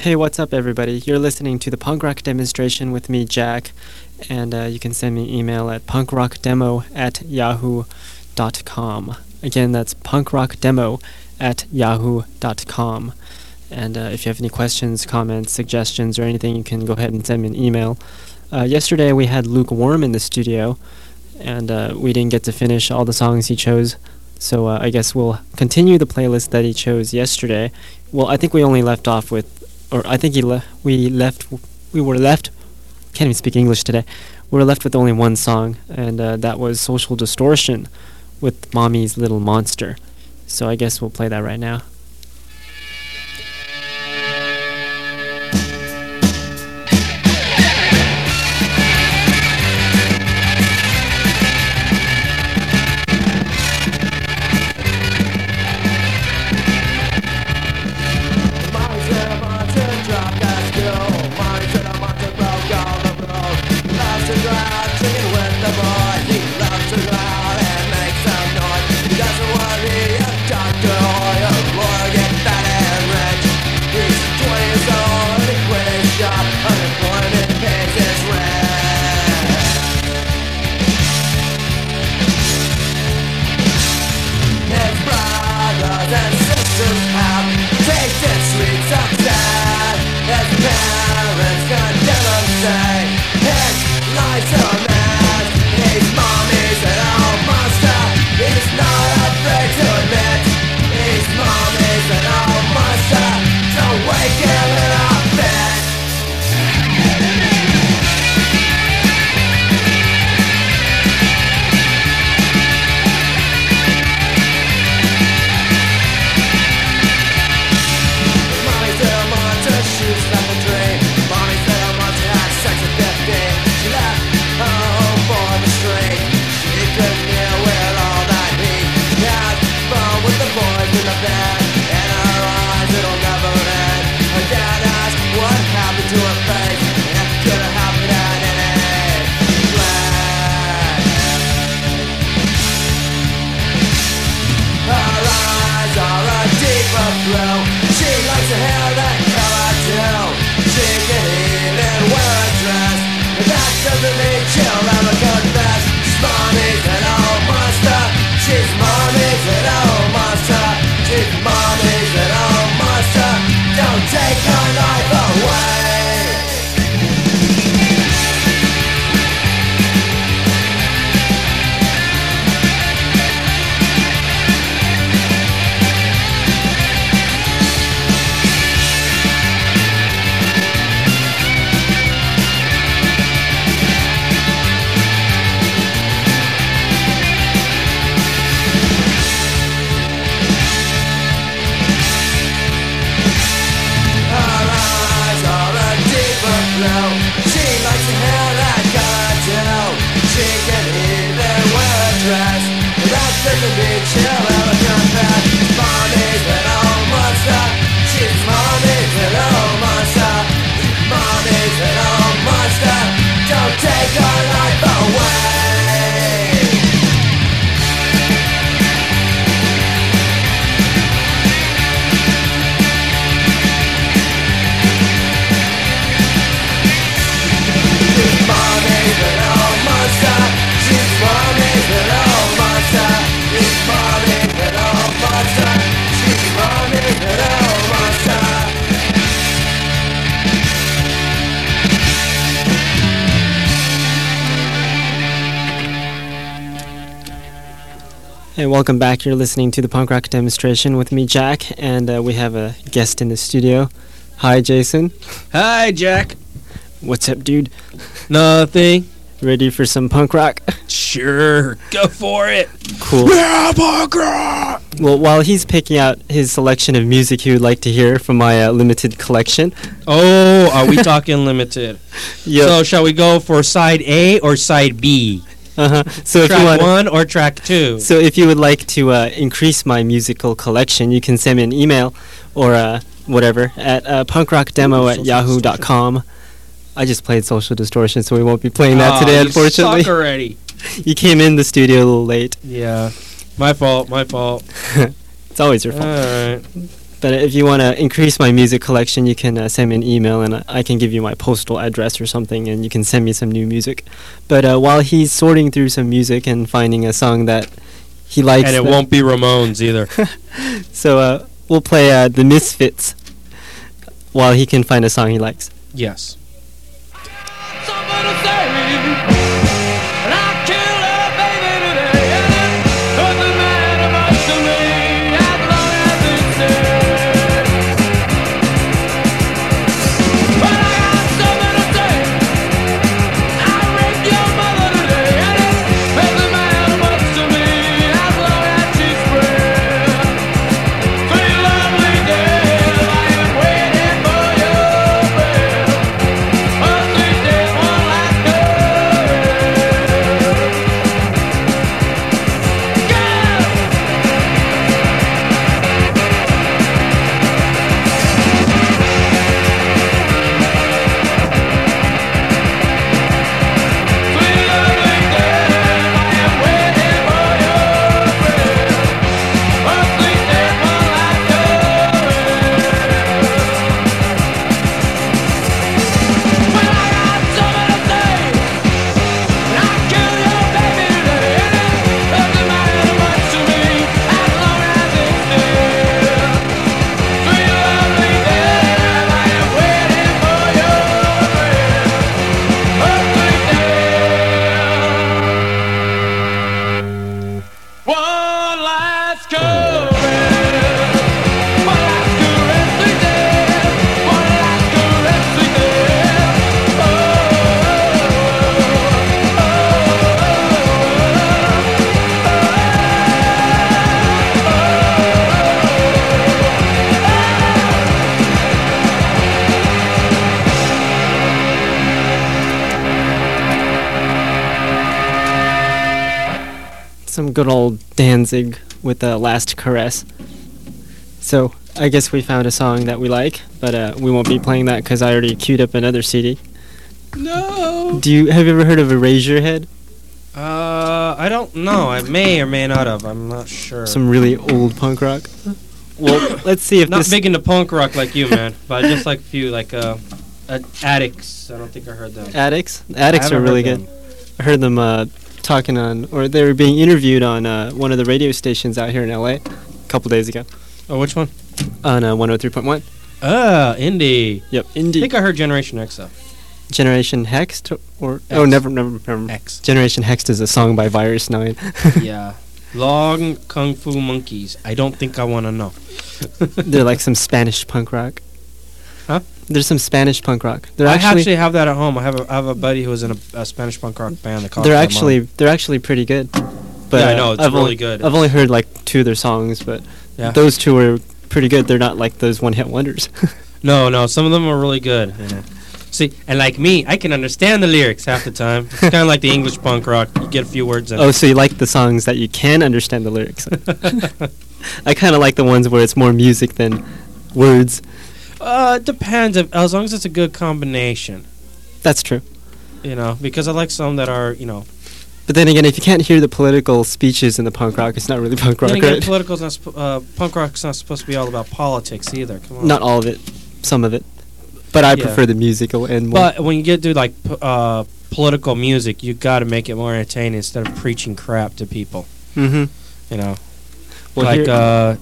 Hey, what's up, everybody? You're listening to the punk rock demonstration with me, Jack, and uh, you can send me email at punkrockdemo at yahoo.com. Again, that's punkrockdemo at yahoo.com. And uh, if you have any questions, comments, suggestions, or anything, you can go ahead and send me an email. Uh, yesterday we had Lukewarm in the studio, and uh, we didn't get to finish all the songs he chose. So uh, I guess we'll continue the playlist that he chose yesterday. Well, I think we only left off with or I think he le- we left we were left can't even speak English today. We were left with only one song, and uh, that was Social Distortion with Mommy's Little Monster. So I guess we'll play that right now. Welcome back. You're listening to the punk rock demonstration with me, Jack, and uh, we have a guest in the studio. Hi, Jason. Hi, Jack. What's up, dude? Nothing. Ready for some punk rock? Sure, go for it. Cool. Yeah, punk rock. Well, while he's picking out his selection of music he would like to hear from my uh, limited collection. Oh, are we talking limited? Yep. So, shall we go for side A or side B? Uh-huh. So if you want, one or track two? so if you would like to uh, increase my musical collection, you can send me an email or uh, whatever at uh, punkrockdemo at yahoo.com. I just played Social Distortion, so we won't be playing that Aw, today, unfortunately. already. You came in the studio a little late. Yeah, my fault. My fault. It's always your fault. right. But if you want to increase my music collection, you can uh, send me an email and I can give you my postal address or something and you can send me some new music. But uh, while he's sorting through some music and finding a song that he likes. And it won't be Ramones either. So uh, we'll play uh, The Misfits while he can find a song he likes. yes. Good old Danzig with the last caress. So I guess we found a song that we like, but uh, we won't be playing that because I already queued up another CD. No. Do you have you ever heard of Eraserhead? Uh, I don't know. I may or may not have. I'm not sure. Some really old punk rock. Well, let's see if not this. big into punk rock like you, man. but just like a few, like uh, uh, Adicts. I don't think I heard them. Adicts. Adicts are really good. them. I heard them uh, talking on, or they were being interviewed on uh, one of the radio stations out here in LA a couple days ago Oh, which one? on uh, 103.1. Ah, indie. Yep, I Indie think I heard Generation X though. Generation Hexed or oh X. never never never. X. Generation Hexed is a song by Virus Nine. yeah. Los Kung Fu Monkeys. I don't think I want to know. They're like some Spanish punk rock. Huh? There's some Spanish punk rock. They're I actually, actually have that at home. I have a, I have a buddy who was in a, a Spanish punk rock band. That they're actually they're actually pretty good. But Yeah, I know, it's I've really only, good. I've only heard like two of their songs, but Yeah. those two are pretty good. They're not like those one hit wonders. No, no, some of them are really good. Yeah. See, and like me, I can understand the lyrics half the time. It's kind of like the English punk rock. You get a few words in. oh, so you like the songs that you can understand the lyrics? I kind of like the ones where it's more music than words. Uh, it depends. If, as long as it's a good combination, That's true. you know. Because I like some that are, you know. But then again, if you can't hear the political speeches in the punk rock, it's not really punk rock, Then again, right? political's not. Sp- uh, punk rock's not supposed to be all about politics either. Come on. Not all of it, some of it. But I Yeah. prefer the musical and more. But when you get to like p- uh, political music, you got to make it more entertaining instead of preaching crap to people. mm-hmm. You know, Well, like here- uh,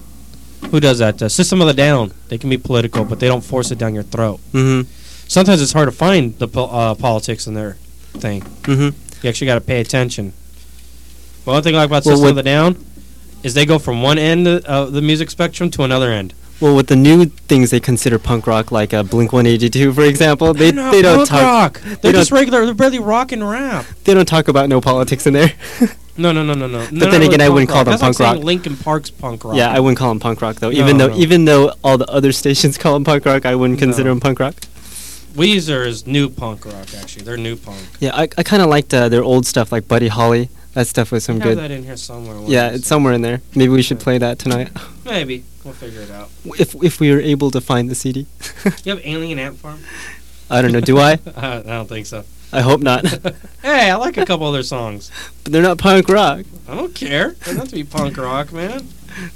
who does that? Uh, System of the Down. They can be political, but they don't force it down your throat. Mm-hmm. Sometimes it's hard to find the po- uh, politics in their thing. Mm-hmm. You actually got to pay attention. But one thing I like about Well, System of the Down is they go from one end of the music spectrum to another end. Well, with the new things they consider punk rock, like uh, Blink 182, for example, they not they don't talk rock. They're don't- just regular. They're barely rock and rap. they don't talk about no politics in there. No, no, no, no, no. But then again, I wouldn't call them That's punk like rock. Linkin Park's punk rock. yeah, I wouldn't call them punk rock though. No, even though no. even though all the other stations call them punk rock, I wouldn't consider them punk rock. Weezer is new punk rock. Actually, they're new punk. Yeah, I, I kind of liked uh, their old stuff, like Buddy Holly. That stuff was some have good. that in here somewhere. Yeah, it's somewhere in there. Maybe we should play that tonight, Maybe we'll figure it out. if if we are able to find the CD. You have Alien Ant Farm. I don't know. Do I? I don't think so. I hope not. Hey, I like a couple other songs. but they're not punk rock. I don't care. It doesn't have to be punk rock, man.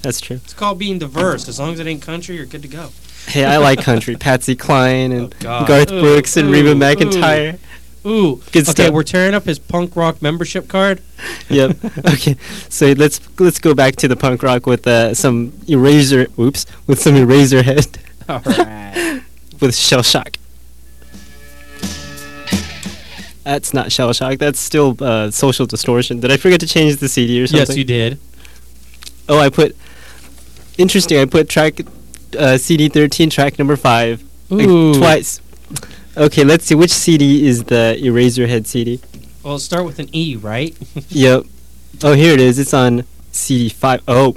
That's true. It's called being diverse. As long as it ain't country, you're good to go. Hey, I like country. Patsy Cline and Oh. Garth Ooh, Brooks and Reba ooh. McEntire. Ooh, Good okay, stuff. we're tearing up his punk rock membership card. yep. Okay. So let's let's go back to the punk rock with uh, some Eraser. Oops. With some Eraserhead All right. with Shell Shock. That's not Shell Shock. That's still uh, Social Distortion. Did I forget to change the CD or something? yes, you did. Oh, I put. Interesting. I put track uh, CD thirteen, track number five. like, twice. Okay, let's see which CD is the Eraserhead CD. Well, start with an E, right? Yep. Oh, here it is. It's on CD five. Oh,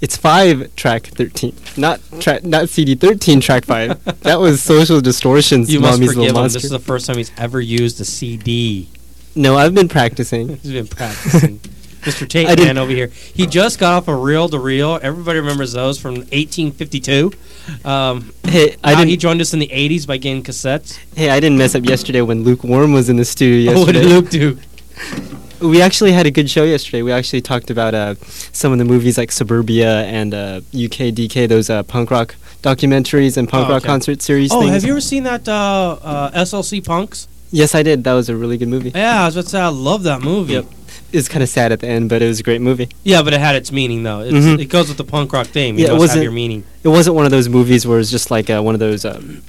it's five track thirteen, not track, not CD thirteen track five. that was Social Distortion's you must "Mommy's forgive Little him. Monster." This is the first time he's ever used a CD. no, I've been practicing. He's been practicing. Mr. Tate I didn't- over here. He just got off a reel to reel. Everybody remembers those from 1852. Um, Hey, I didn't. he joined us in the 80s by getting cassettes. hey, I didn't mess up yesterday when Luke Warm was in the studio Oh, what did Luke do? We actually had a good show yesterday. We actually talked about uh, some of the movies like Suburbia and uh, UK DK, those uh, punk rock documentaries and punk Oh, rock okay. concert series Oh, things. have you ever seen that uh, uh, SLC Punks? Yes, I did. That was a really good movie. Yeah, I was about to say, I love that movie. Yep. It was kind of sad at the end, but it was a great movie. Yeah, but it had its meaning, though. It's, Mhm. It goes with the punk rock theme. You Yeah, it know, it's have wasn't- your meaning. It wasn't one of those movies where it's just like uh, one of those um,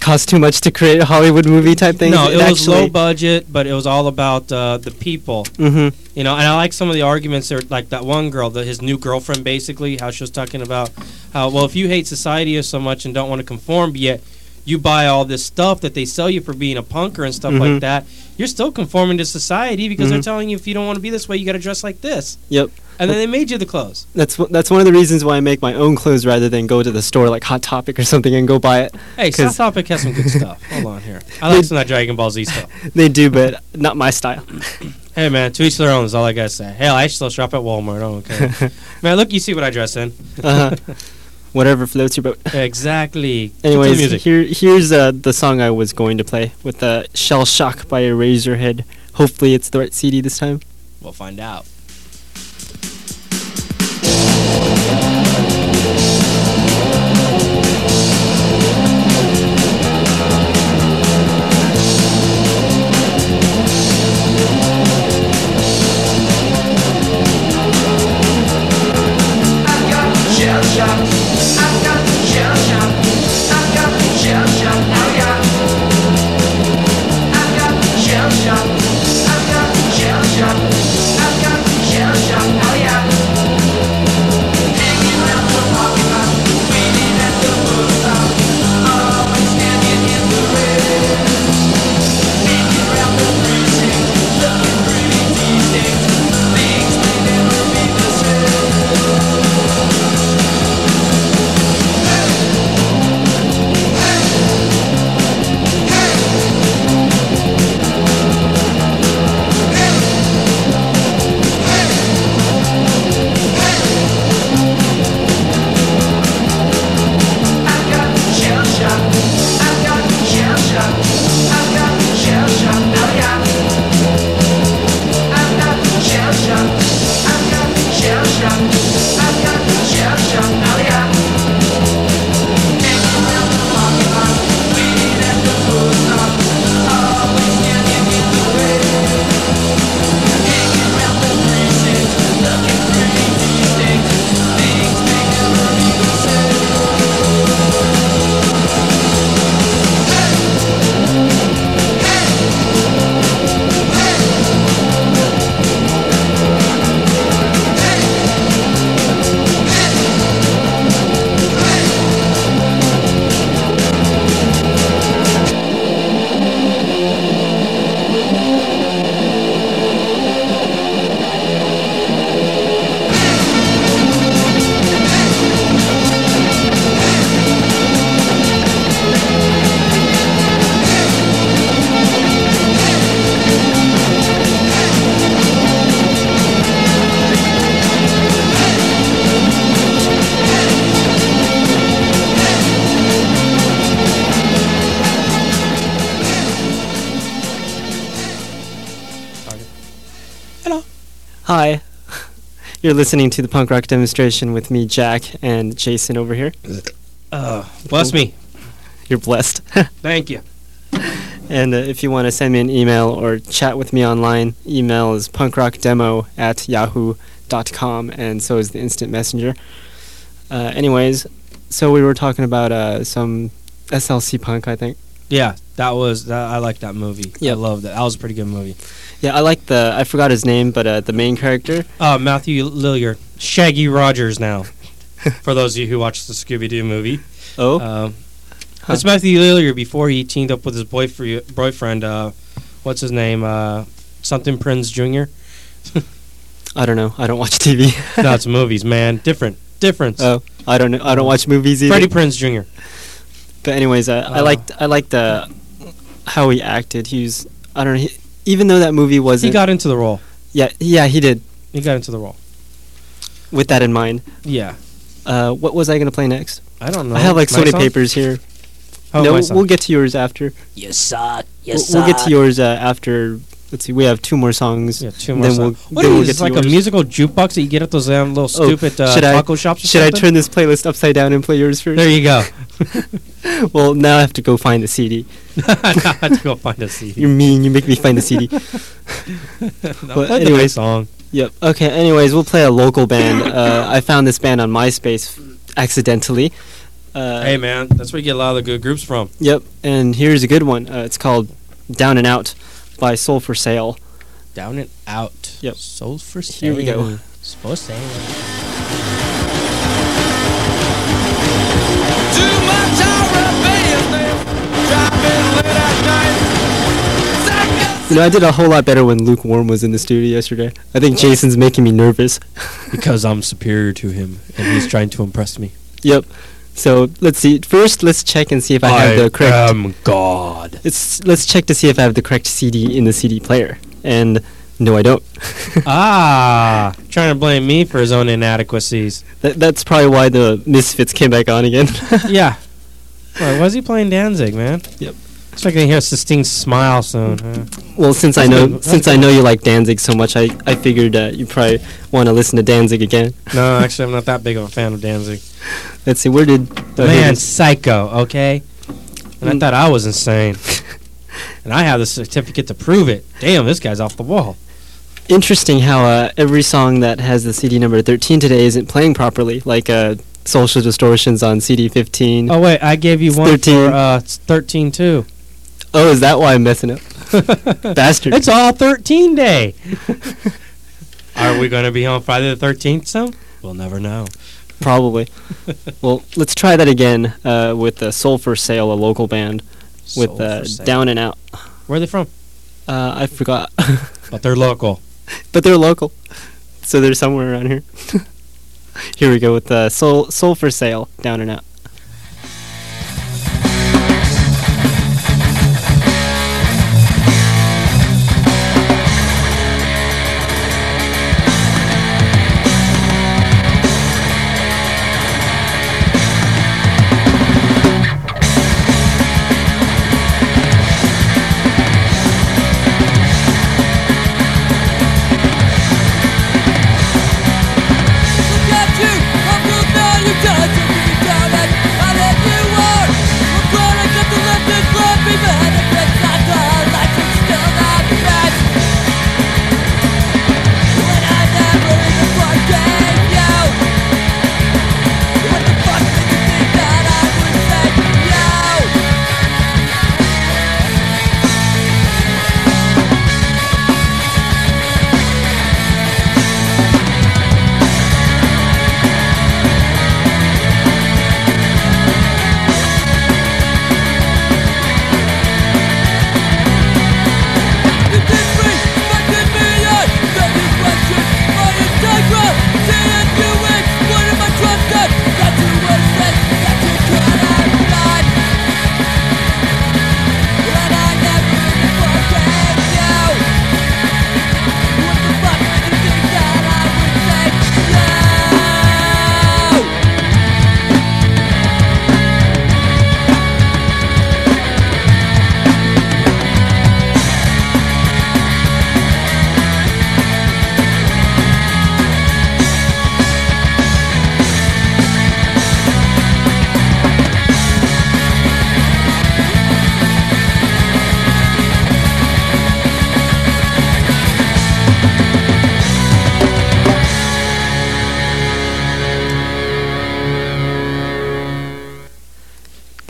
cost too much to create a Hollywood movie type thing. No, it, was actually, low budget, but it was all about uh, the people. hmm You know, and I like some of the arguments there, like that one girl, the, his new girlfriend, basically, how she was talking about how, well, if you hate society so much and don't want to conform, yet you buy all this stuff that they sell you for being a punker and stuff Mhm. like that, you're still conforming to society because they're Mhm. telling you if you don't want to be this way, you got to dress like this. Yep. And then they made you the clothes. That's that's one of the reasons why I make my own clothes rather than go to the store like Hot Topic or something and go buy it. Hey, Hot Topic has some good stuff. Hold on here. I like some of that Dragon Ball Z stuff. They do, but not my style. Hey, man, to each their own is all I got to say. Hell, I still shop at Walmart. I don't care. man, look, you see what I dress in. uh-huh. Whatever floats your boat. Exactly. Anyways, here here's uh, the song I was going to play with uh, "Shell Shock" by Eraserhead. Hopefully, it's the right CD this time. We'll find out. Hi. You're listening to the punk rock demonstration with me, Jack, and Jason over here. Uh, bless me. You're blessed. Thank you. and uh, if you want to send me an email or chat with me online, email is punkrockdemo at yahoo.com, and so is the instant messenger. Uh, anyways, so we were talking about uh, some SLC punk, I think. Yeah, that was that. I like that movie. Yeah, I Yep. love that. That was a pretty good movie. Yeah, I like the, I forgot his name, but uh, the main character. Uh, Matthew Lillard, Shaggy Rogers. Now, for those of you who watched the Scooby Doo movie, Oh, um, Huh. it's Matthew Lillard before he teamed up with his boyfriend. Boyfriend, uh, what's his name? Uh, something Prinze Jr. I don't know. I don't watch TV. no, it's movies, man. Different, difference. oh, I don't know. I don't watch movies either. Freddie Prinze Jr. But anyways, uh, I Uh. liked I liked uh, how he acted. He was I don't know. He, even though that movie wasn't. He got into the role. yeah, yeah, he did. He got into the role. With that in mind, Yeah. uh, what was I gonna play next? I don't know. I have like so many song? papers here. Oh, no, my we'll, we'll get to yours after. You suck. You we'll, suck. we'll get to yours uh, after. Let's see. We have two more songs. Yeah, two more. then songs. we'll- what then is we'll this, get to like a musical jukebox that you get at those um, little Oh, stupid uh, should I- taco shops? Should I turn this playlist upside down and play yours first? There you go. well, now I have to go find the CD. I have to go find a CD. You're mean. You make me find the CD. No, but the anyways- song. Yep. Okay. Anyways, we'll play a local band. Uh, I found this band on MySpace accidentally. Uh, Hey man, that's where you get a lot of the good groups from. Yep. And here's a good one. Uh, it's called "Down and Out" by Soul for Sale. Down and out. Yep. Soul for Sale. Here we go. sale. For sale. Too much rebellion, driving late at night. Seconds You know, I did a whole lot better when Lukewarm was in the studio yesterday. I think Jason's making me nervous. Because I'm superior to him, and he's trying to impress me. Yep. So let's see. First, let's check and see if I, have the correct. am God. It's let's check to see if I have the correct CD in the CD player. And no, I don't. ah, trying to blame me for his own inadequacies. That, that's probably why the Misfits came back on again. yeah. Why was he playing Danzig, man? Yep. It's like I hear Sistine smile soon. Huh? well, since I know good. That's since I know you like Danzig so much, I I figured uh, you probably want to listen to Danzig again. No, actually, I'm not that big of a fan of Danzig. Let's see. Where did The oh, here it man's is. psycho, okay? And I Mm. thought I was insane. and I have the certificate to prove it. Damn, this guy's off the wall. Interesting how uh, every song that has the CD number 13 today isn't playing properly, like uh, Social Distortions on CD 15. Oh, wait, I gave you It's one 13. for uh, it's 13 too. Oh, is that why I'm messing up? Bastard. It's all 13 day. Are we going to be on Friday the 13th so? We'll never know. Probably. well, let's try that again uh, with uh, Soul for Sale, a local band, with uh. Down and Out. Where are they from? Uh, I forgot. But they're local. but they're local. So they're somewhere around here. here we go with uh, Soul, Soul for Sale, Down and Out.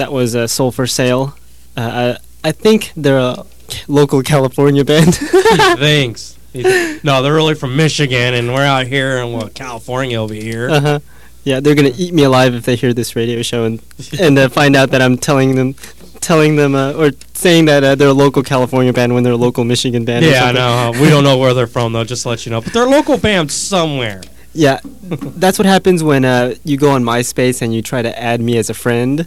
That was uh, Soul for Sale. Uh, I, I think they're a local California band. Thanks. No, they're really from Michigan, and we're out here in well, California over here. uh huh. Yeah, they're gonna eat me alive if they hear this radio show and and uh, find out that I'm telling them, telling them uh, or saying that uh, they're a local California band when they're a local Michigan band. yeah, I know. We don't know where they're from though. Just to let you know, but they're a local band somewhere. Yeah, that's what happens when uh, you go on MySpace and you try to add me as a friend,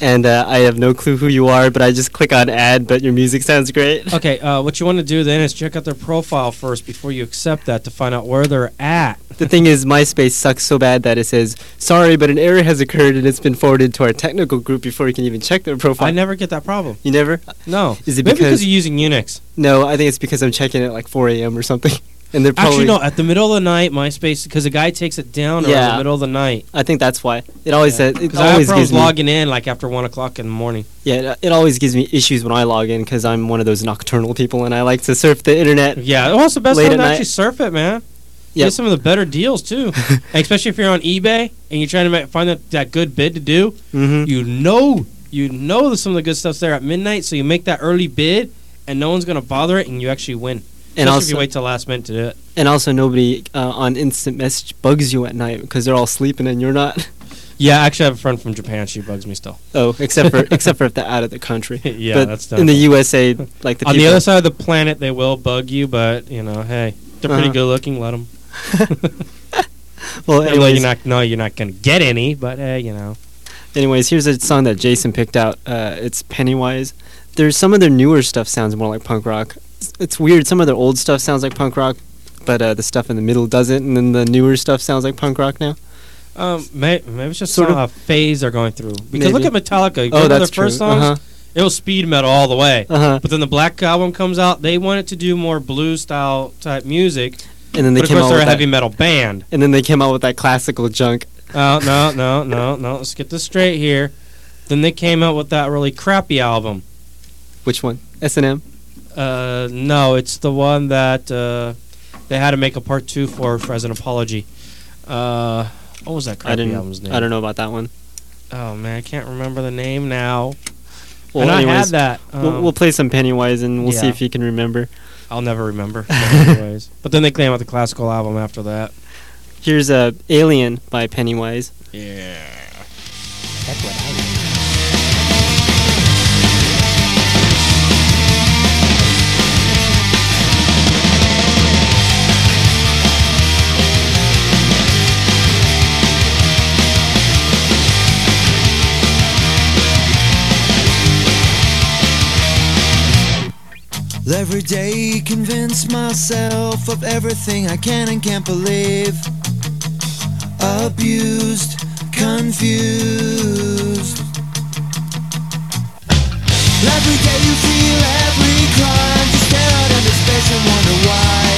and uh, I have no clue who you are, but I just click on add, but your music sounds great. Okay, uh, what you want to do then is check out their profile first before you accept that to find out where they're at. The thing is, MySpace sucks so bad that it says, sorry, but an error has occurred and it's been forwarded to our technical group before you can even check their profile. I never get that problem. You never? No. Is it Maybe because because- you're using Unix? No, I think it's because I'm checking it at like 4 a.m. or something. And they're probably. Actually, no. At the middle of the night, MySpace, because the guy takes it down around the middle of the night. I think that's why. It always says. It Because I always gives me. logging in like after one o'clock in the morning. Yeah, it, it always gives me issues when I log in because I'm one of those nocturnal people and I like to surf the internet. Yeah, well, it's the best time to night. actually surf it, man. Yep. Get some of the better deals too, especially if you're on eBay and you're trying to find that, that good bid to do. Mm-hmm. You know, you know that some of the good stuff's there at midnight, so you make that early bid, and no one's gonna bother it, and you actually win. And Especially if you also, wait till last minute to do it. and also, nobody uh, on instant message bugs you at night because they're all sleeping and you're not. Yeah, actually, I have a friend from Japan. She bugs me still. Oh, except for except for if they're out of the country. yeah, but that's in the USA, like the on the other side of the planet, they will bug you, but you know, hey, they're pretty Uh-huh. good looking. Let them. Well, Anyway, anyways, you're not. No, you're not gonna get any, but hey, you know. anyways, here's a song that Jason picked out. Uh, it's Pennywise. There's some of their newer stuff sounds more like punk rock. It's, weird. Some of their old stuff sounds like punk rock, but uh, the stuff in the middle doesn't, and then the newer stuff sounds like punk rock now. Um, may, maybe it's just Sort of- of a phase they're going through. Because look at Metallica. You oh, that's their first true. songs? Uh It was speed metal all the way. Uh huh. But then the Black album comes out. They wanted to do more blues style type music. And then they But of came course, out they're with a heavy that. metal band. And then they came out with that classical junk. Oh no, no, no, no. Let's get this straight here. Then they came out with that really crappy album. Which one? S and M. Uh, no, it's the one that uh, they had to make a part two for, for as an apology. Uh, what was that crappy I didn't. album's name? I don't know about that one. Oh man, I can't remember the name now. Well, and I had anyways, that. we'll, um, we'll play some Pennywise and we'll see if you can remember. I'll never remember. Anyways, but then they came out the classical album after that. Here's uh, Alien by Pennywise. Yeah. Every day convince myself of everything I can and can't believe. Abused, confused. Every day you feel every crime. You stare out into space and wonder why.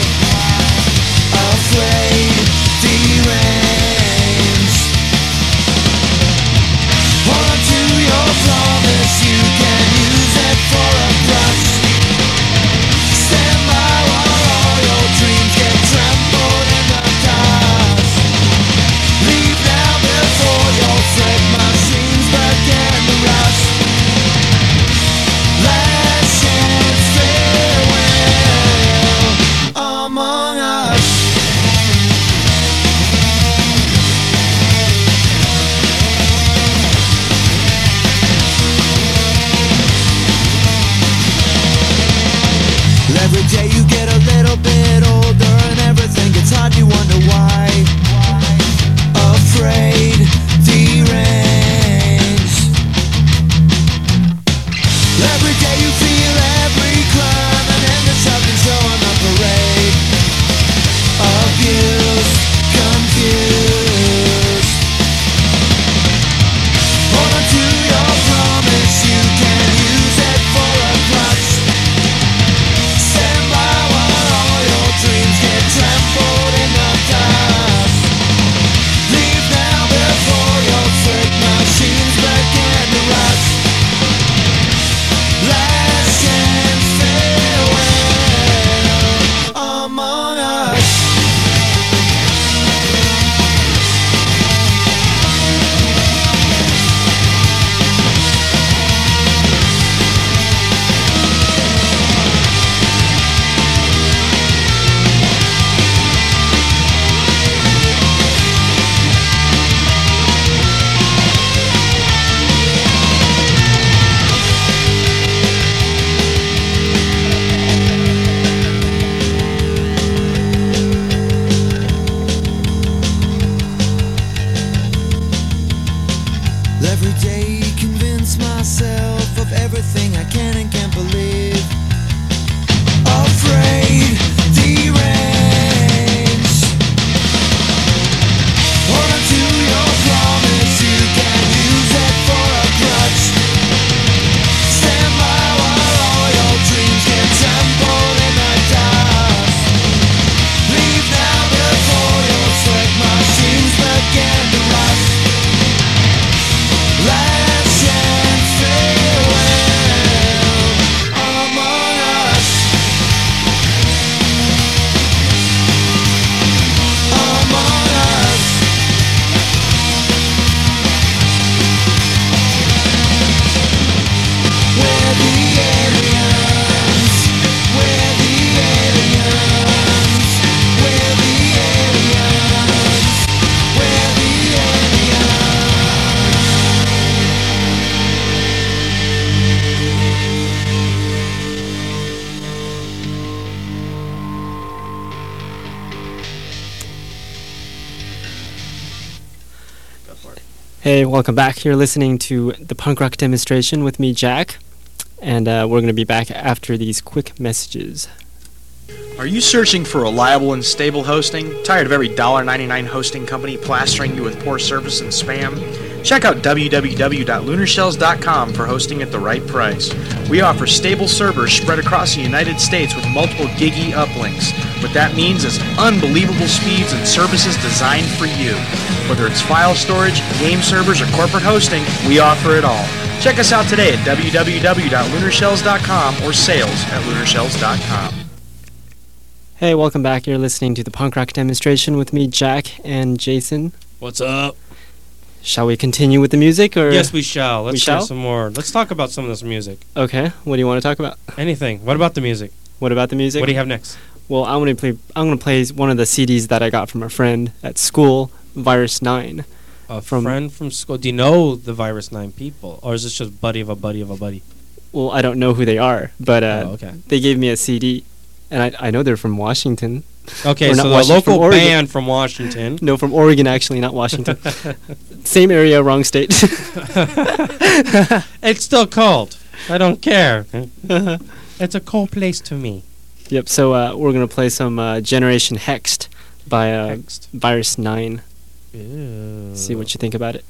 Welcome back. You're listening to the punk rock demonstration with me, Jack, and uh, we're going to be back after these quick messages. Are you searching for reliable and stable hosting? Tired of every $1.99 hosting company plastering you with poor service and spam? Check out www.lunarshells.com for hosting at the right price. We offer stable servers spread across the United States with multiple giggy uplinks. What that means is unbelievable speeds and services designed for you. Whether it's file storage, game servers, or corporate hosting, we offer it all. Check us out today at www.lunarshells.com or sales at lunarshells.com. Hey, welcome back. You're listening to the punk rock demonstration with me, Jack, and Jason. What's up? Shall we continue with the music, or Yes, we shall. Let's We hear shall? some more. Let's talk about some of this music. Okay. What do you want to talk about? Anything. What about the music? What about the music? What do you have next? Well, I'm gonna play. I'm gonna play one of the CDs that I got from a friend at school, Virus Nine. A From- friend from school. Do you know the Virus 9 people? Or is this just buddy of a buddy of a buddy? Well, I don't know who they are, but uh, oh, okay. they gave me a CD, and I I know they're from Washington. Okay, so the from local Oregon. band from Washington. No, from Oregon actually, not Washington. Same area, wrong state. it's still cold. I don't care. it's a cold place to me. Yep. So uh, we're gonna play some uh, Generation Hexed by uh, Next. Virus Nine. Ew. See what you think about it.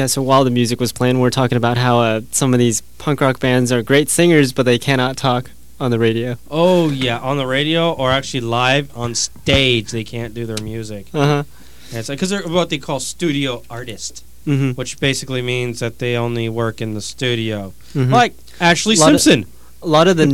Yeah. So while the music was playing, we are talking about how uh, some of these punk rock bands are great singers, but they cannot talk on the radio. Oh, yeah. On the radio or actually live on stage, they can't do their music. Uh huh. And it's because they're what they call studio artist, Mm-hmm. which basically means that they only work in the studio. Mhm. Like Ashley of- Simpson. a lot of the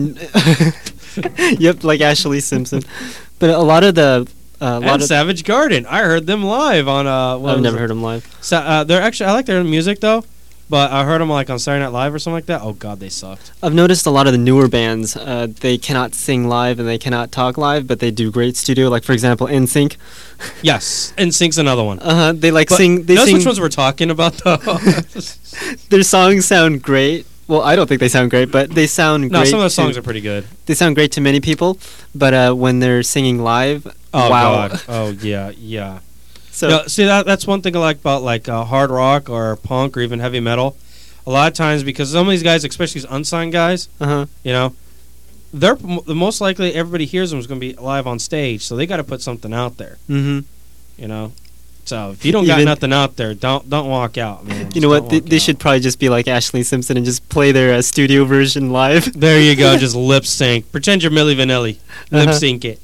yep like ashley simpson but a lot of the uh, a lot and of Savage Garden. I heard them live on uh. i've never it? heard them live So, uh, they're actually I like their music though, but I heard them like on Saturday Night Live or something like that. Oh God, they sucked. i've noticed a lot of the newer bands uh, they cannot sing live and they cannot talk live but they do great studio like for example nsync Yes, NSYNC's another one. uh-huh they like But sing they sing which ones we're talking about though. their songs sound great well i don't think they sound great but they sound no, great some of those to- songs are pretty good. they sound great to many people but uh, when they're singing live Oh wow God. Oh yeah, yeah. so No, see that that's one thing I like about like uh, hard rock or punk or even heavy metal. A lot of times because some of these guys, especially these unsigned guys, uh-huh you know, they're the most likely everybody hears them is going to be live on stage, so they got to put something out there. Mm-hmm. You know. So if you don't got nothing out there, don't don't walk out, man. You know what? They, walk they out. should probably just be like Ashley Simpson and just play their uh, studio version live. There you go. Just lip sync. Pretend you're Milli Vanilli. Lip Uh-huh. sync it.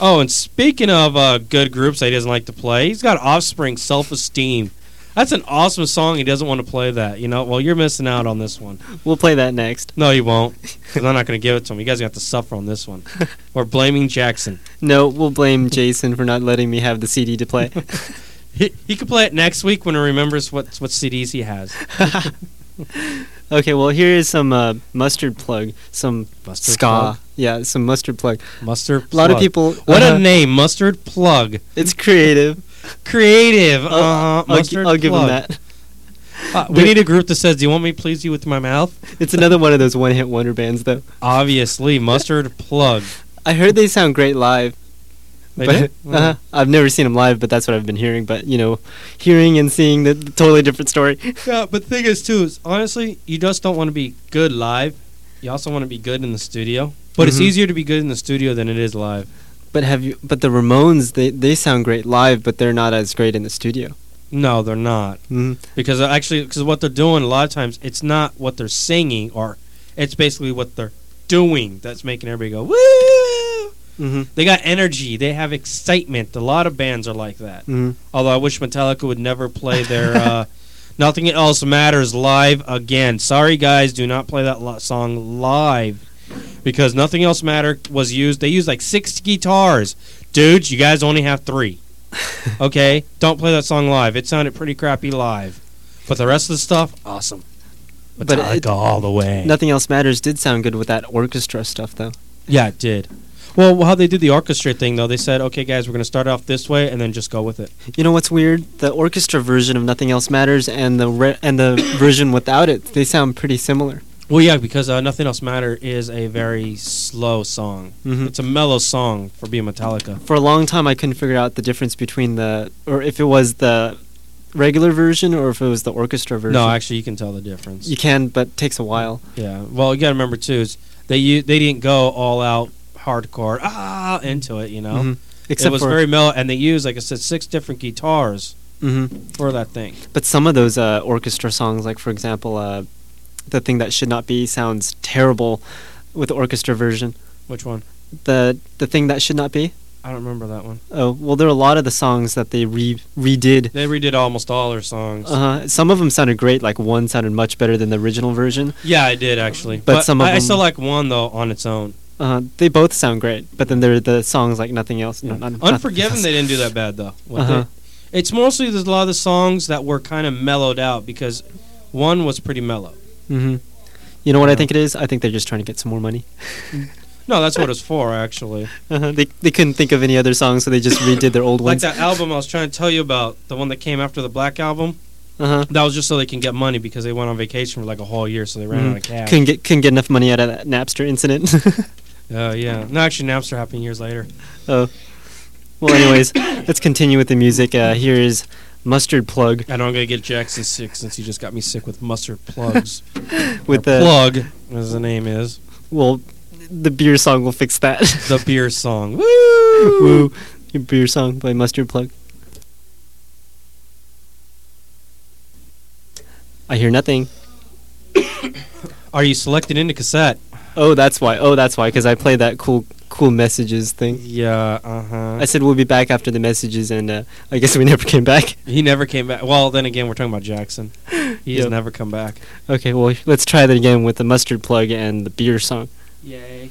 Oh, and speaking of uh, good groups that he doesn't like to play, he's got Offspring Self Esteem. That's an awesome song. He doesn't want to play that. You know, well, you're missing out on this one. We'll play that next. No, you won't, because I'm not going to give it to him. You guys have to suffer on this one. We're blaming Jackson. No, we'll blame Jason for not letting me have the CD to play. He, he could play it next week when he remembers what what CDs he has. okay, well here is some uh, mustard plug, some Mustard ska. plug. Yeah, some mustard plug. Mustard. A lot of people. What uh, a name, mustard plug. It's creative. Creative. I'll, Uh, I'll, I'll give him plug. that. Uh, we need a group that says, "Do you want me to please you with my mouth?" It's another one of those one-hit wonder bands, though. Obviously, mustard plug. I heard they sound great live. They but, do? uh, I've never seen them live, but that's what I've been hearing. But you know, hearing and seeing the totally different story. Yeah, but the thing is too is honestly, you just don't want to be good live. You also want to be good in the studio. But it's Mhm. easier to be good in the studio than it is live. But have you? But the Ramones, they they sound great live, but they're not as great in the studio. No, they're not. Mm. Because uh, actually, because what they're doing a lot of times, it's not what they're singing, or it's basically what they're doing that's making everybody go woo. Hmm They got energy. They have excitement. A lot of bands are like that. hmm Although I wish Metallica would never play their uh, "Nothing Else Matters" live again. Sorry, guys, do not play that lo- song live because "Nothing Else Matter" was used. They used like six guitars, dudes. You guys only have three. Okay, don't play that song live. It sounded pretty crappy live, but the rest of the stuff, awesome. But Metallica it- all the way. Nothing else matters. Did sound good with that orchestra stuff, though. Yeah, it did. Well, how they did the orchestra thing though, they said, "Okay, guys, we're going to start off this way and then just go with it." You know what's weird? The orchestra version of Nothing Else Matters and the re- and the version without it, they sound pretty similar. Well, yeah, because uh, "Nothing Else Matter" is a very slow song. Mhm. It's a mellow song for being Metallica. For a long time, I couldn't figure out the difference between the or if it was the regular version or if it was the orchestra version. No, actually, you can tell the difference. you can, but it takes a while. yeah. Well, you got to remember too is they they didn't go all out hardcore ah into it. You know, Mhm. it was very mellow, and they used, like I said, six different guitars hmm for that thing. But some of those uh, orchestra songs, like for example, uh, the thing that should not be sounds terrible with the orchestra version. Which one? The the thing that should not be. I don't remember that one. Oh well, there are a lot of the songs that they re redid. They redid almost all their songs. Uh, huh. some of them sounded great. Like one sounded much better than the original version. Yeah, I did actually. But some of I, I still like one though on its own. Uh, they both sound great, but then there are the songs like nothing else. No, not, Unforgiven, they didn't do that bad though. Uh-huh. it. It's mostly there's a lot of the songs that were kind of mellowed out because one was pretty mellow. hmm You know what I think it is? I think they're just trying to get some more money. No, that's what it's for actually. Uh-huh. They they couldn't think of any other songs, so they just redid their old ones. Like that album I was trying to tell you about, the one that came after the Black album. Uh huh. That was just so they can get money because they went on vacation for like a whole year, so they ran out of cash. Mm-hmm. Couldn't get couldn't get enough money out of that Napster incident. Uh, yeah. No, actually, Napster happened years later. oh. Well, anyways, let's continue with the music. Uh, here is Mustard Plug I know I'm gonna get Jackson sick since he just got me sick with mustard plugs. with Or the plug, as the name is, well, the beer song will fix that. the beer song. Woo! Woo, your beer song by Mustard Plug. I hear nothing. Are you selected into cassette? Oh, that's why. Oh, that's why. Because I played that cool, cool messages thing. Yeah. Uh huh. I said we'll be back after the messages, and uh, I guess we never came back. He never came back. Well, then again, we're talking about Jackson. He has Yep. never come back. Okay, well, let's try that again with the mustard plug and the beer song. Yay.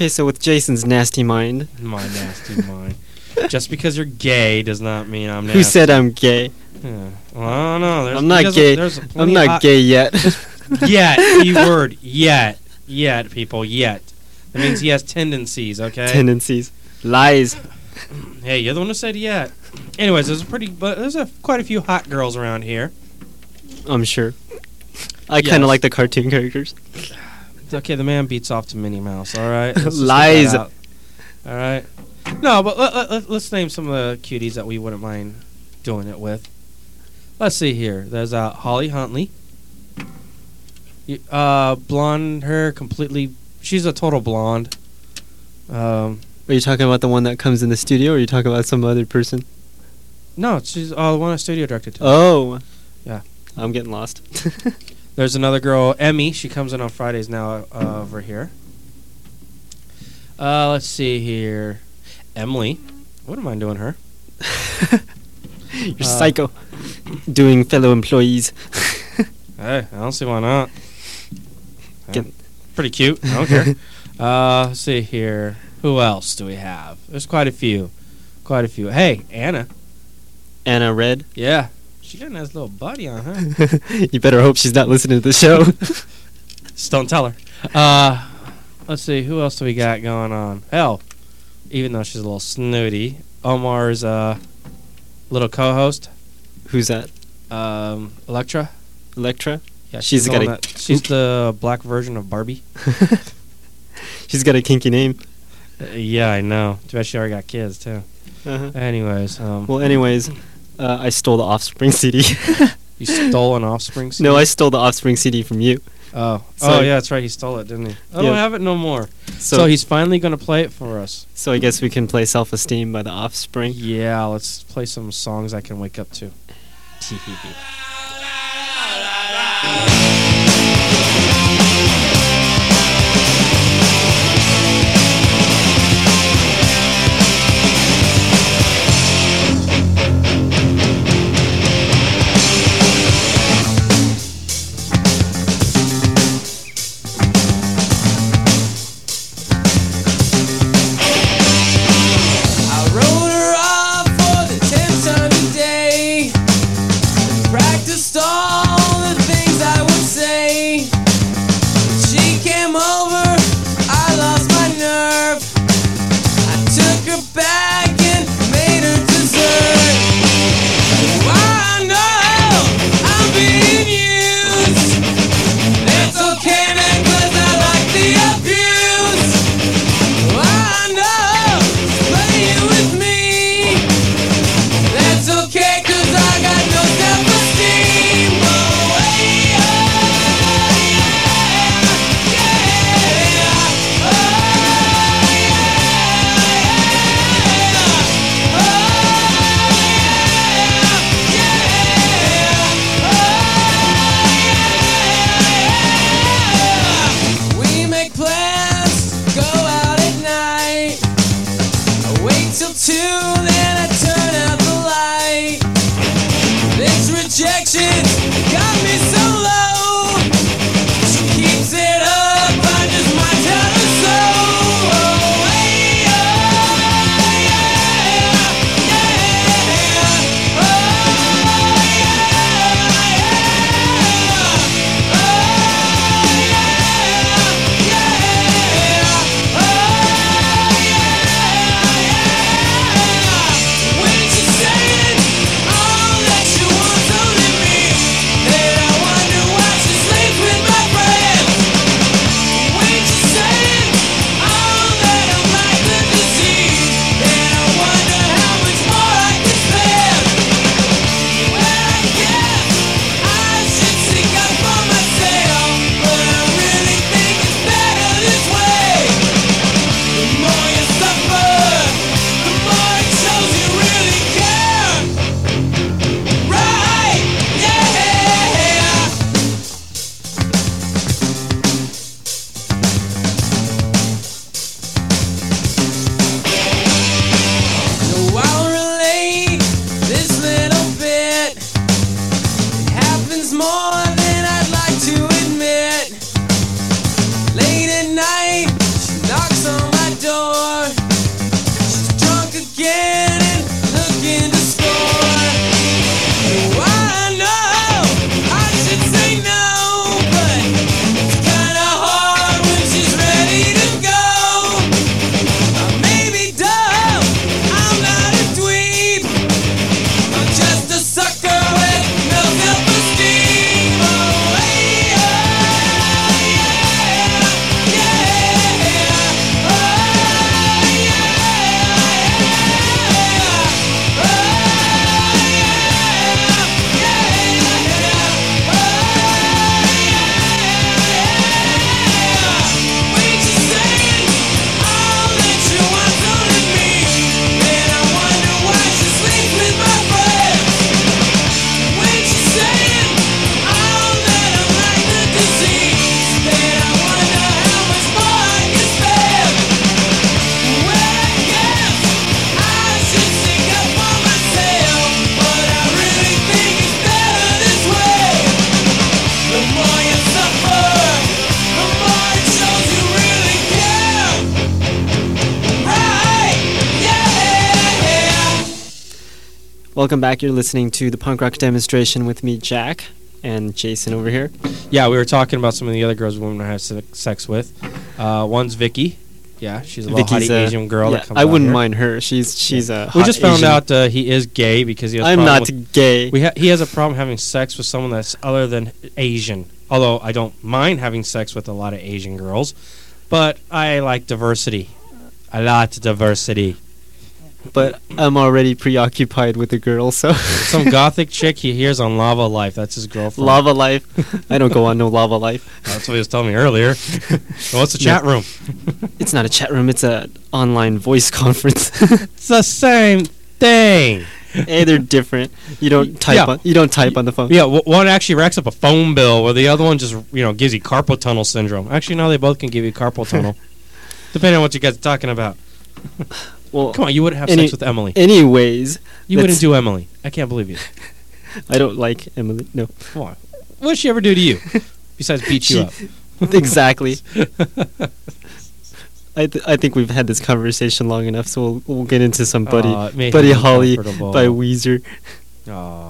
Okay, so with Jason's nasty mind, My nasty mind. Just because you're gay does not mean I'm nasty. who said I'm gay? Yeah. Well, I don't know. There's, I'm not gay. there's I'm not hot- gay yet. Yet. Key word. Yet. Yet, people. Yet. That means he has tendencies, okay? Tendencies, lies. hey, you're the one who said yet. Anyways, there's a pretty, but there's a, quite a few hot girls around here. I'm sure. I kind of like the cartoon characters. Okay, the man beats off to Minnie Mouse. All right, Let's just get Lies. All right. No, but let, let, let, us name some of the cuties that we wouldn't mind doing it with. Let's see here. There's uh, Holly Huntley. Uh, blonde hair, completely. She's a total blonde. Um, Are you talking about the one that comes in the studio, or are you talking about some other person? no, she's uh, the one I studio directed to. Oh. Yeah. I'm getting lost. There's another girl, Emmy. She comes in on Fridays now uh, over here. Uh, let's see here. Emily. Wouldn't mind doing her. You're Uh, psycho. Doing fellow employees. Hey, I don't see why not. Get- Pretty cute. I don't care. uh, let's see here. Who else do we have? There's quite a few. Quite a few. Hey, Anna. Anna Red. Yeah. She got a nice little body on her. you better hope she's not listening to the show. Just don't tell her. Uh, let's see. Who else do we got going on? Hell, even though she's a little snooty, Omar's uh, little co-host, Who's that? um, Electra. Electra? Yeah, She's the got a- that- she's the black version of Barbie. she's got a kinky name. Uh, yeah, I know. Too bad she already got kids too. Uh-huh. Anyways, um, Well, anyways, uh, I stole the Offspring CD. you stole an Offspring. CD? No, I stole the Offspring CD from you. Oh, So- oh yeah, that's right. He stole it, didn't he? I don't Yeah. have it no more. So, So, he's finally gonna play it for us. so I guess we can play Self Esteem by the Offspring. Yeah, let's play some songs I can wake up to. Welcome back. You're listening to the punk rock demonstration with me, Jack, and Jason over here. Yeah, we were talking about some of the other girls women have sex with. Uh, one's Vicky. Yeah, she's a little Vicky's hottie a- Asian girl yeah, that comes I wouldn't mind her. She's she's a. We just found Asian. out uh, he is gay because he has. I'm not with- gay. We ha- he has a problem having sex with someone that's other than Asian. Although I don't mind having sex with a lot of Asian girls, but I like diversity. A lot of diversity. But I'm already preoccupied with a girl, so Some gothic chick he hears on Lavalife. That's his girlfriend. Lavalife. I don't go on no Lavalife. That's what he was telling me earlier. Well, What's the No. chat room? It's not a chat room. It's a online voice conference. It's the same thing. hey, they're different. You don't type Yeah. on. You don't type on the phone. Yeah, one actually racks up a phone bill, where the other one just you know gives you carpal tunnel syndrome. Actually, no, they both can give you carpal tunnel, depending on what you guys are talking about. Well, Come on, you wouldn't have Any- sex with Emily. anyways, You wouldn't do Emily. I can't believe you. I don't like Emily. No, Why? What did she ever do to you besides beat you up? exactly. I th- I think we've had this conversation long enough, so we'll, we'll get into some Buddy made Buddy Holly by Weezer. Aw.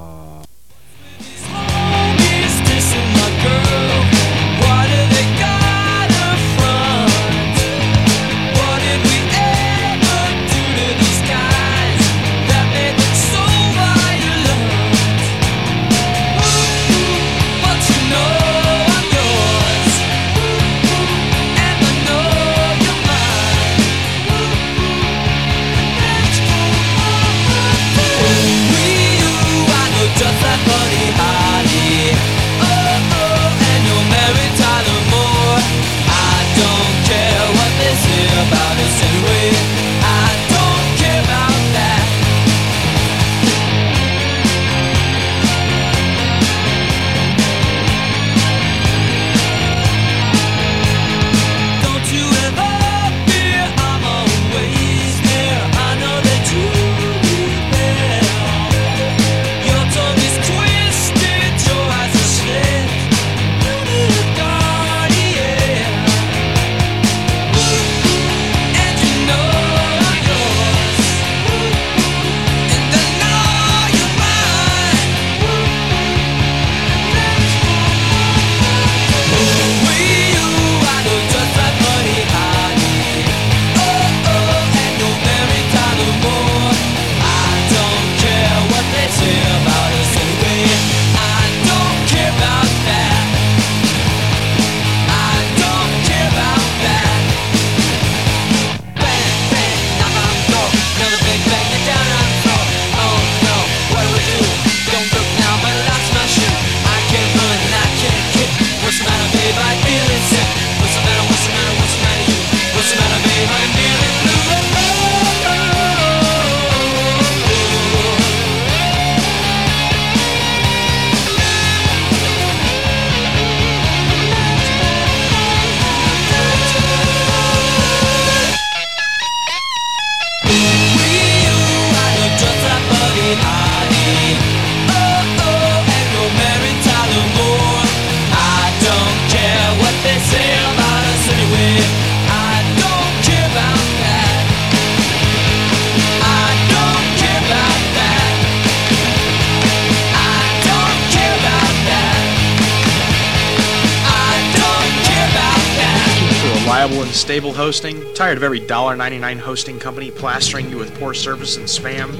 Hosting? Tired of every $1.99 hosting company plastering you with poor service and spam?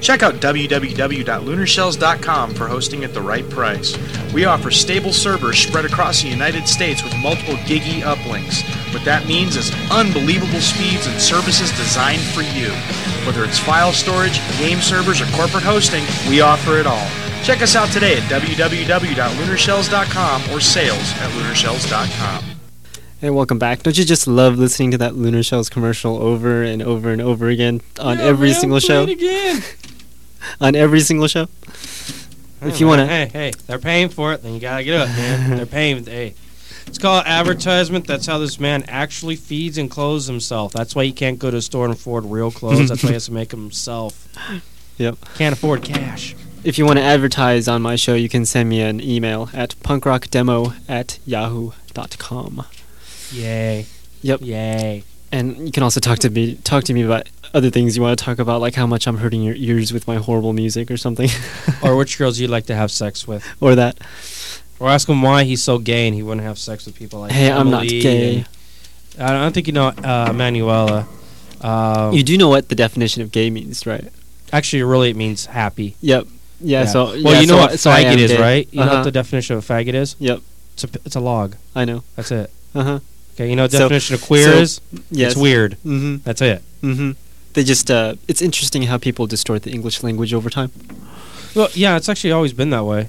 Check out www.lunarshells.com for hosting at the right price. We offer stable servers spread across the United States with multiple giggy uplinks. What that means is unbelievable speeds and services designed for you. Whether it's file storage, game servers, or corporate hosting, we offer it all. Check us out today at www.lunarshells.com or sales at lunarshells.com. Hey, welcome back. Don't you just love listening to that Lunar Shells commercial over and over and over again on Yeah, every man, single show? it again. On every single show? If you wanna- hey, hey, they're paying for it, then you gotta get up, man. they're paying. Hey, it's called advertisement. That's how this man actually feeds and clothes himself. That's why he can't go to a store and afford real clothes. That's why he has to make them himself. Yep. Can't afford cash. If you want to advertise on my show, you can send me an email at punkrockdemo at yahoo.com. Yay. Yep. Yay. And you can also talk to me talk to me about other things you want to talk about, like how much I'm hurting your ears with my horrible music or something. or which girls you'd like to have sex with. or that. Or ask him why he's so gay and he wouldn't have sex with people like Hey, I'm not gay. I don't think you know uh, Manuela. Uh, You do know what the definition of gay means, right? actually, really, it means happy. Yep. Yeah, so well, yeah, you know so what so faggot is, gay. right? You know Uh-huh. what the definition of a faggot is? Yep, It's a it's a log. I know. That's it. Uh-huh. Okay, you know what the So- definition of queer so- is? Yes. It's weird. Mm-hmm. That's it. Mm-hmm. They just uh it's interesting how people distort the English language over time. Well, yeah, it's actually always been that way.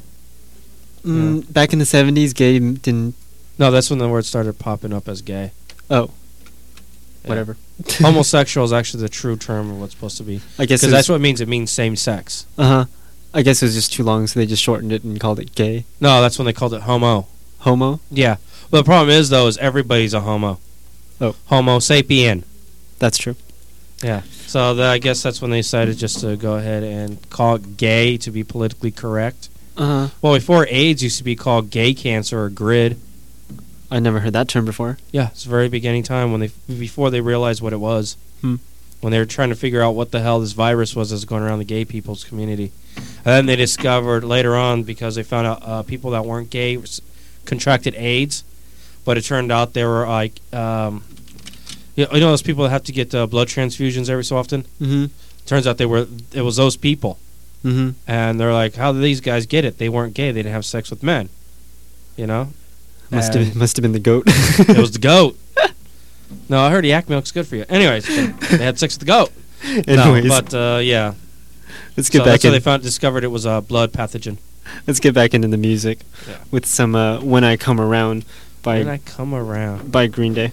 Mm, back in the 70s gay didn't No, that's when the word started popping up as gay. oh, Yeah. whatever. Homosexual is actually the true term of what's supposed to be. I guess Because that's what it means. It means same sex. Uh-huh. I guess it was just too long so they just shortened it and called it gay. No, that's when they called it homo. Homo? Yeah. Well, the problem is, though, is everybody's a homo. Oh. Homo sapien. That's true. Yeah. So the, I guess that's when they decided just to go ahead and call it gay to be politically correct. Uh-huh. Well, before AIDS used to be called gay cancer or GRID. I never heard that term before. Yeah, it's the very beginning time when they before they realized what it was. Hmm. When they were trying to figure out what the hell this virus was that's going around the gay people's community, and then they discovered later on because they found out uh, people that weren't gay contracted AIDS, but it turned out they were like, um, you know, you know those people that have to get uh, blood transfusions every so often. Mm-hmm. Turns out they were it was those people, Mm-hmm. and they're like, how did these guys get it? They weren't gay. They didn't have sex with men. You know, Must And- have must have been the goat. it was the goat. No, I heard yak milk's good for you. Anyways, they had sex with the goat. Anyways, no, but uh, yeah, let's get so back that's how in. they found discovered it was a blood pathogen. Let's get back into the music Yeah. with some uh, "When I Come Around" by When I come around, by Green Day.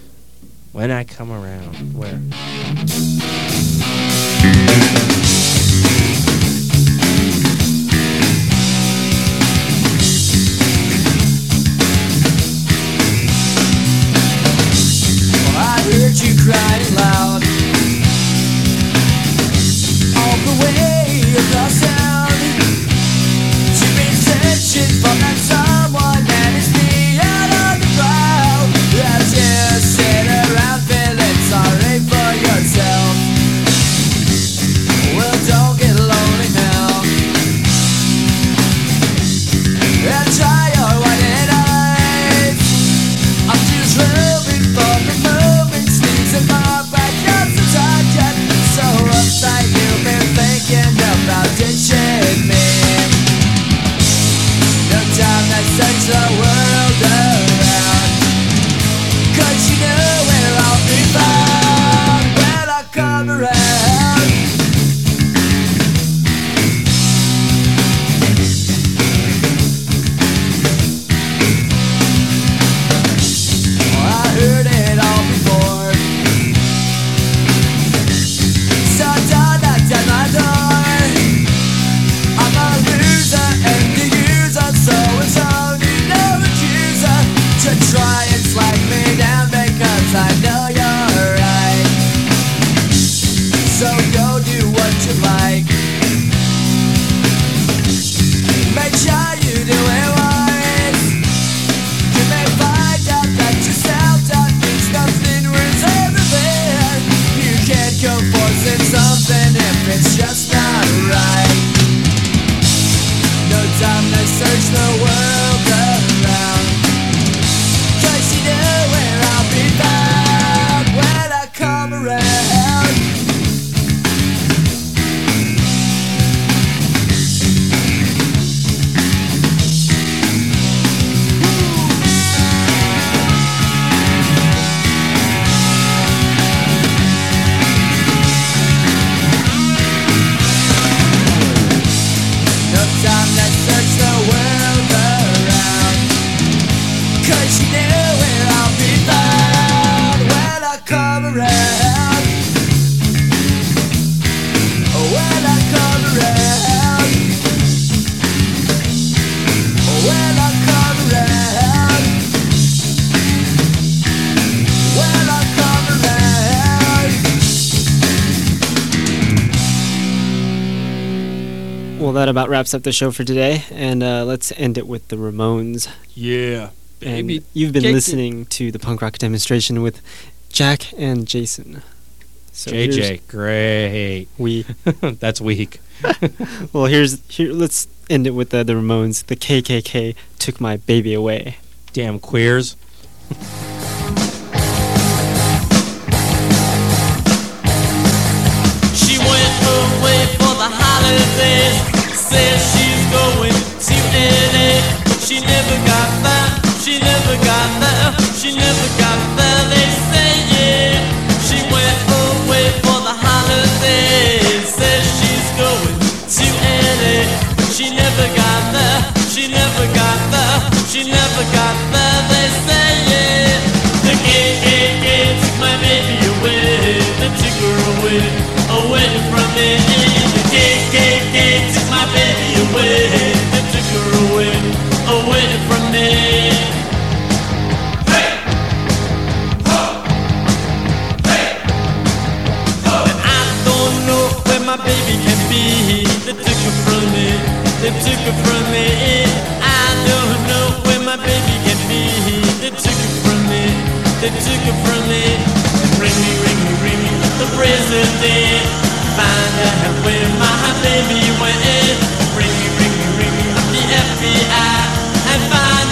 when I come around, where? Wraps up the show for today, and uh, let's end it with the Ramones. Yeah, And baby. you've been kick listening to the punk rock demonstration with Jack and Jason. So JJ, great. we That's weak. well here's here. Let's end it with the, the Ramones. The KKK took my baby away. Damn queers. She went away for the holidays. Says she's going to LA. She never got there. She never got there. She never got there. They say yeah. She went away for the holidays. Says she's going to LA. She never got there. She never got there. She never got there. They say yeah. The KKK took my baby away. They took her away, They took her from me. Ring me, ring me, ring me, the president. Find out where my baby went. Ring me, ring me, ring me, up the FBI. And find